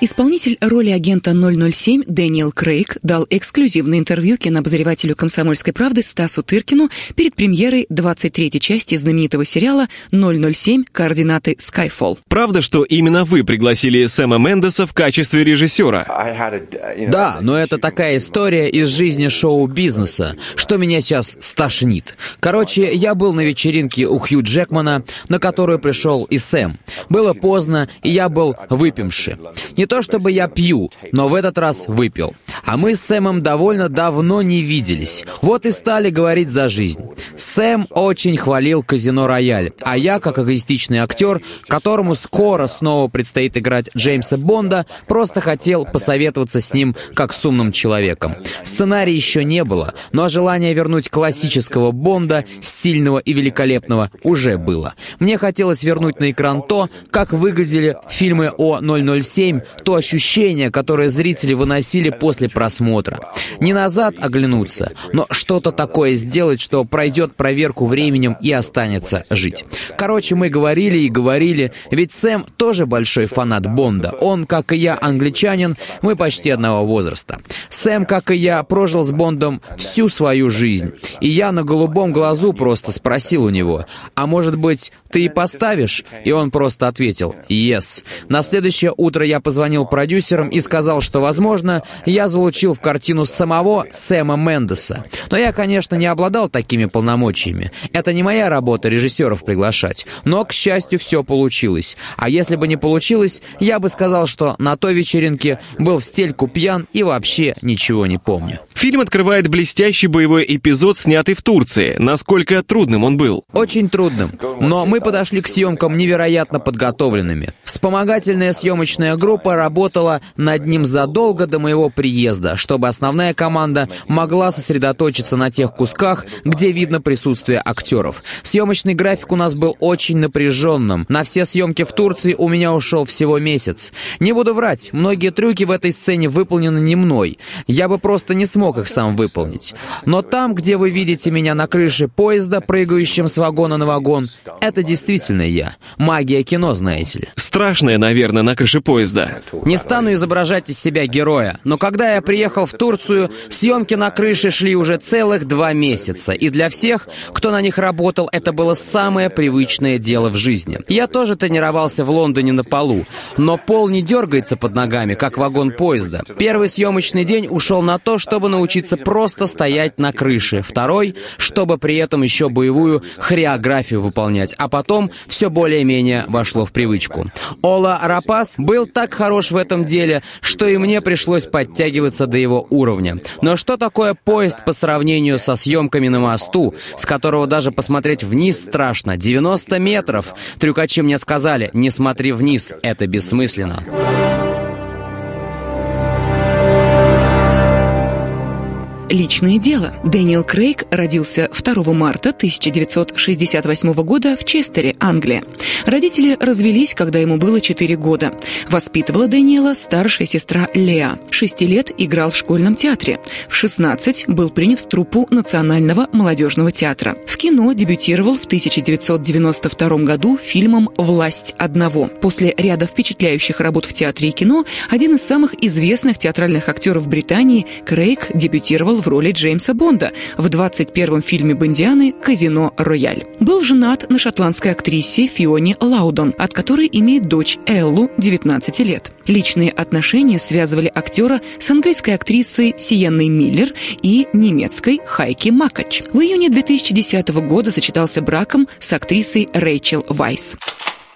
Исполнитель роли агента 007 Дэниел Крейг дал эксклюзивное интервью кинообозревателю «Комсомольской правды» Стасу Тыркину перед премьерой 23-й части знаменитого сериала «007. Координаты Skyfall». Правда, что именно вы пригласили Сэма Мендеса в качестве режиссера? Да, но это такая история из жизни шоу-бизнеса, что меня сейчас стошнит. Короче, я был на вечеринке у Хью Джекмана, на которую пришел и Сэм. Было поздно, и я был выпивший. Не то чтобы я пью, но в этот раз выпил. А мы с Сэмом довольно давно не виделись. Вот и стали говорить за жизнь. Сэм очень хвалил казино «Рояль», а я, как эгоистичный актер, которому скоро снова предстоит играть Джеймса Бонда, просто хотел посоветоваться с ним как с умным человеком. Сценария еще не было, но желание вернуть классического Бонда, сильного и великолепного, уже было. Мне хотелось вернуть на экран то, как выглядели фильмы о 007, то ощущение, которое зрители выносили после просмотра. Не назад оглянуться, но что-то такое сделать, что пройдет проверку временем и останется жить. Короче, мы говорили и говорили, ведь Сэм тоже большой фанат Бонда. Он, как и я, англичанин, мы почти одного возраста. Сэм, как и я, прожил с Бондом всю свою жизнь. И я на голубом глазу просто спросил у него, а может быть, ты и поставишь? И он просто ответил, yes. На следующее утро я позвонил продюсерам и сказал, что, возможно, я залучил в картину самого Сэма Мендеса. Но я, конечно, не обладал такими полномочиями. Это не моя работа режиссеров приглашать. Но, к счастью, все получилось. А если бы не получилось, я бы сказал, что на той вечеринке был в стельку пьян и вообще ничего не помню. Фильм открывает блестящий боевой эпизод, снятый в Турции. Насколько трудным он был? Очень трудным. Но мы подошли к съемкам невероятно подготовленными. Вспомогательная съемочная группа работала над ним задолго до моего приезда, чтобы основная команда могла сосредоточиться на тех кусках, где видно присутствие актеров. Съемочный график у нас был очень напряженным. На все съемки в Турции у меня ушел всего месяц. Не буду врать, многие трюки в этой сцене выполнены не мной. Я бы просто не смог их сам выполнить. Но там, где вы видите меня на крыше поезда, прыгающим с вагона на вагон, это действительно я. Магия кино, знаете ли. Страшное, наверное, на крыше поезда. Не стану изображать из себя героя, но когда я приехал в Турцию, съемки на крыше шли уже целых два месяца, и для всех, кто на них работал, это было самое привычное дело в жизни. Я тоже тренировался в Лондоне на полу, но пол не дергается под ногами, как вагон поезда. Первый съемочный день ушел на то, чтобы научиться просто стоять на крыше. Второй, чтобы при этом еще боевую хореографию выполнять. А потом все более-менее вошло в привычку. Ола Рапас был так хорош в этом деле, что и мне пришлось подтягиваться до его уровня. Но что такое поезд по сравнению со съемками на мосту, с которого даже посмотреть вниз страшно? 90 метров. Трюкачи мне сказали, не смотри вниз, это бессмысленно. Личное дело. Дэниел Крейг родился 2 марта 1968 года в Честере, Англия. Родители развелись, когда ему было 4 года. Воспитывала Дэниела старшая сестра Леа. Шести лет играл в школьном театре. В 16 был принят в труппу Национального молодежного театра. В кино дебютировал в 1992 году фильмом «Власть одного». После ряда впечатляющих работ в театре и кино, один из самых известных театральных актеров Британии, Крейг дебютировал в роли Джеймса Бонда в 21-м фильме Бондианы «Казино Рояль». Был женат на шотландской актрисе Фионе Лаудон, от которой имеет дочь Эллу, 19 лет. Личные отношения связывали актера с английской актрисой Сиенной Миллер и немецкой Хайки Макач. В июне 2010 года сочетался браком с актрисой Рэйчел Вайс.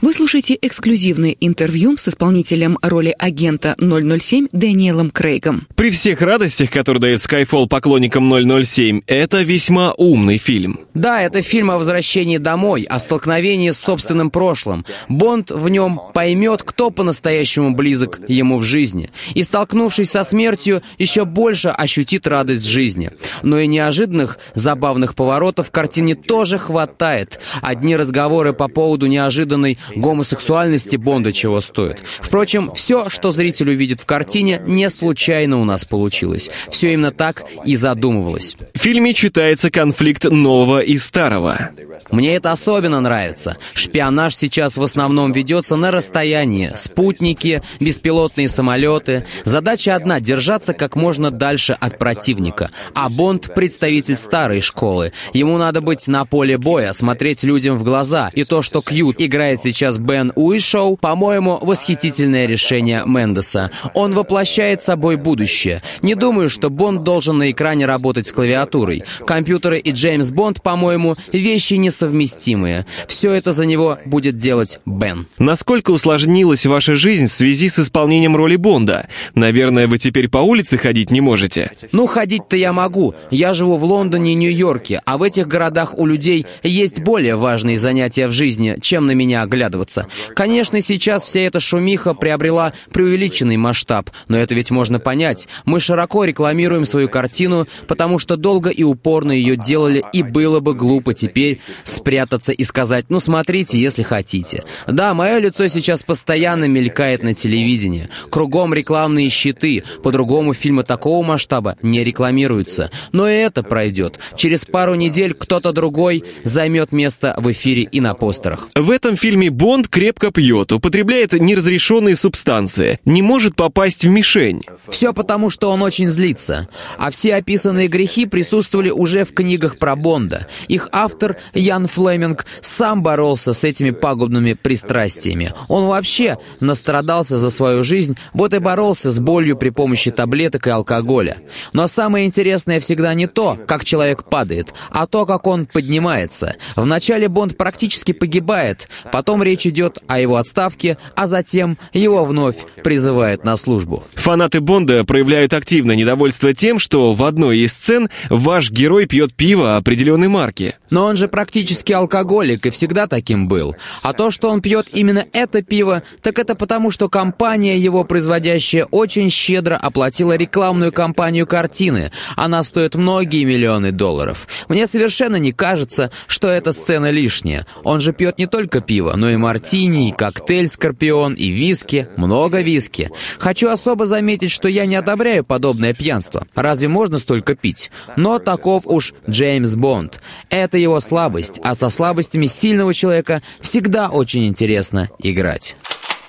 Вы слушаете эксклюзивное интервью с исполнителем роли агента 007 Дэниелом Крейгом. При всех радостях, которые дает Skyfall поклонникам 007, это весьма умный фильм. Да, это фильм о возвращении домой, о столкновении с собственным прошлым. Бонд в нем поймет, кто по-настоящему близок ему в жизни. И, столкнувшись со смертью, еще больше ощутит радость жизни. Но и неожиданных, забавных поворотов в картине тоже хватает. Одни разговоры по поводу неожиданной Гомосексуальности Бонда чего стоит. Впрочем, все, что зритель увидит в картине, не случайно у нас получилось. Все именно так и задумывалось. В фильме читается конфликт нового и старого. Мне это особенно нравится. Шпионаж сейчас в основном ведется на расстоянии. Спутники, беспилотные самолеты. Задача одна — держаться как можно дальше от противника. А Бонд — представитель старой школы. Ему надо быть на поле боя, смотреть людям в глаза. И то, что Кьют играет сейчас Бен Уишоу, по-моему, восхитительное решение Мендеса. Он воплощает собой будущее. Не думаю, что Бонд должен на экране работать с клавиатурой. Компьютеры и Джеймс Бонд, по-моему, вещи несовместимые. Все это за него будет делать Бен. Насколько усложнилась ваша жизнь в связи с исполнением роли Бонда? Наверное, вы теперь по улице ходить не можете? Ну, ходить-то я могу. Я живу в Лондоне и Нью-Йорке, а в этих городах у людей есть более важные занятия в жизни, чем на меня оглядываться. Конечно, сейчас вся эта шумиха приобрела преувеличенный масштаб, но это ведь можно понять. Мы широко рекламируем свою картину, потому что долго и упорно ее делали, и было бы глупо теперь спрятаться и сказать «ну смотрите, если хотите». Да, мое лицо сейчас постоянно мелькает на телевидении. Кругом рекламные щиты, по-другому фильмы такого масштаба не рекламируются. Но и это пройдет. Через пару недель кто-то другой займет место в эфире и на постерах. В этом фильме Бонд крепко пьет, употребляет неразрешенные субстанции, не может попасть в мишень. Все потому, что он очень злится. А все описанные грехи присутствовали уже в книгах про Бонда. Их автор Ян Флеминг сам боролся с этими пагубными пристрастиями. Он вообще настрадался за свою жизнь, вот и боролся с болью при помощи таблеток и алкоголя. Но самое интересное всегда не то, как человек падает, а то, как он поднимается. Вначале Бонд практически погибает, потом речь идет о его отставке, а затем его вновь призывают на службу. Фанаты Бонда проявляют активное недовольство тем, что в одной из сцен ваш герой пьет пиво определенной марки. Но он же практически алкоголик и всегда таким был. А то, что он пьет именно это пиво, так это потому, что компания, его производящая, очень щедро оплатила рекламную кампанию картины. Она стоит многие миллионы долларов. Мне совершенно не кажется, что эта сцена лишняя. Он же пьет не только пиво, но и мартини, и коктейль «Скорпион», и виски. Много виски. Хочу особо заметить, что я не одобряю подобное пьянство. Разве можно столько пить? Но таков уж Джеймс Бонд. Это его слабость, а со слабостями сильного человека всегда очень интересно играть.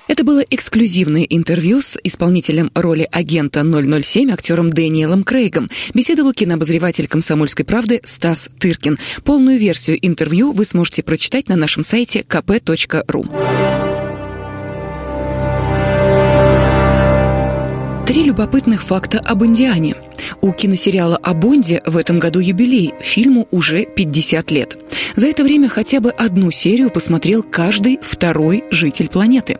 Это было эксклюзивное интервью с исполнителем роли агента 007, актером Дэниелом Крейгом. Беседовал кинообозреватель «Комсомольской правды» Стас Тыркин. Полную версию интервью вы сможете прочитать на нашем сайте kp.ru. Три любопытных факта об Индиане. У киносериала о Бонде в этом году юбилей, фильму уже 50 лет. За это время хотя бы одну серию посмотрел каждый второй житель планеты.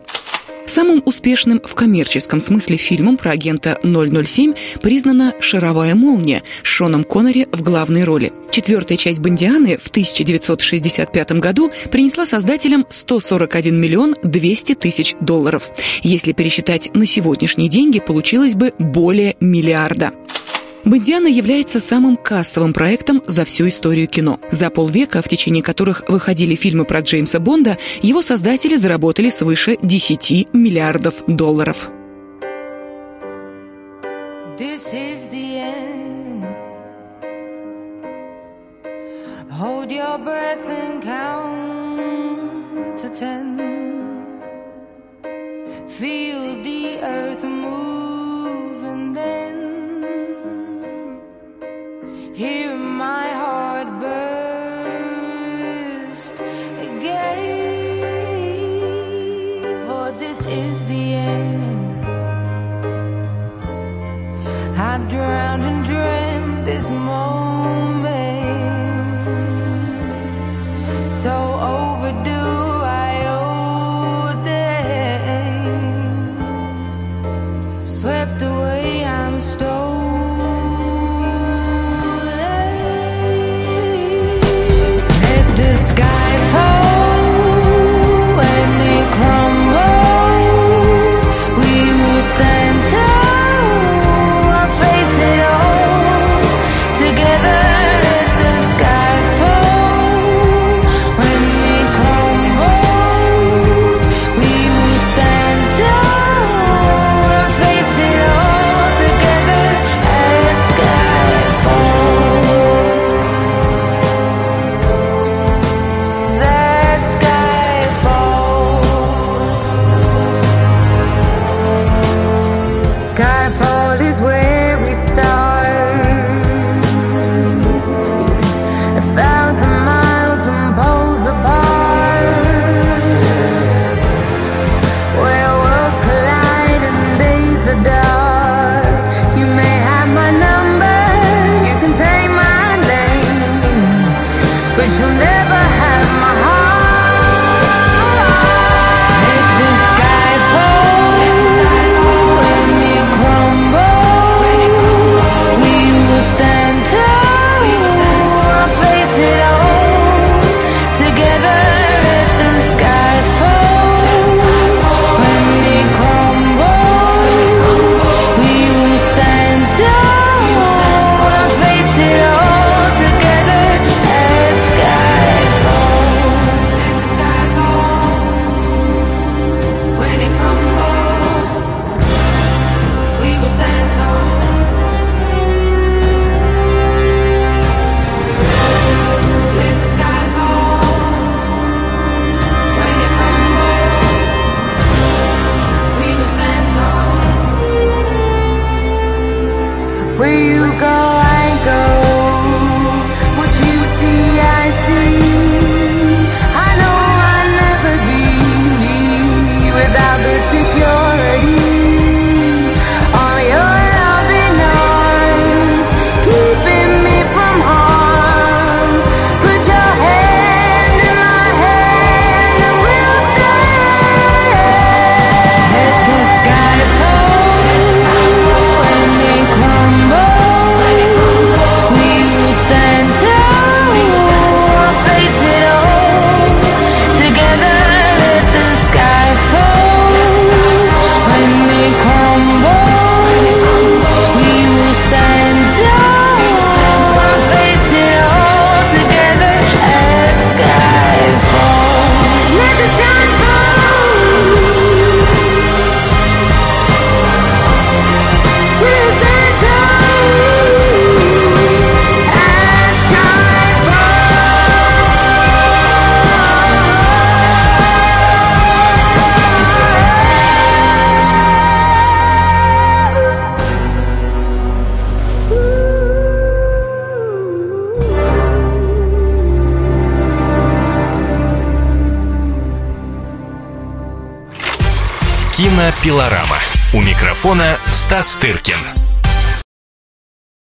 Самым успешным в коммерческом смысле фильмом про агента 007 признана «Шаровая молния» с Шоном Коннери в главной роли. Четвертая часть «Бондианы» в 1965 году принесла создателям 141 миллион 200 тысяч долларов. Если пересчитать на сегодняшние деньги, получилось бы более миллиарда. «Бондиана» является самым кассовым проектом за всю историю кино. За полвека, в течение которых выходили фильмы про Джеймса Бонда, его создатели заработали свыше 10 миллиардов долларов. This is the end. Hold your breath and count to ten. Feel the earth hear my heart burst again. For this is the end. I've drowned and dreamt this moment. I fall this way. Кинопилорама. У микрофона Стас Тыркин.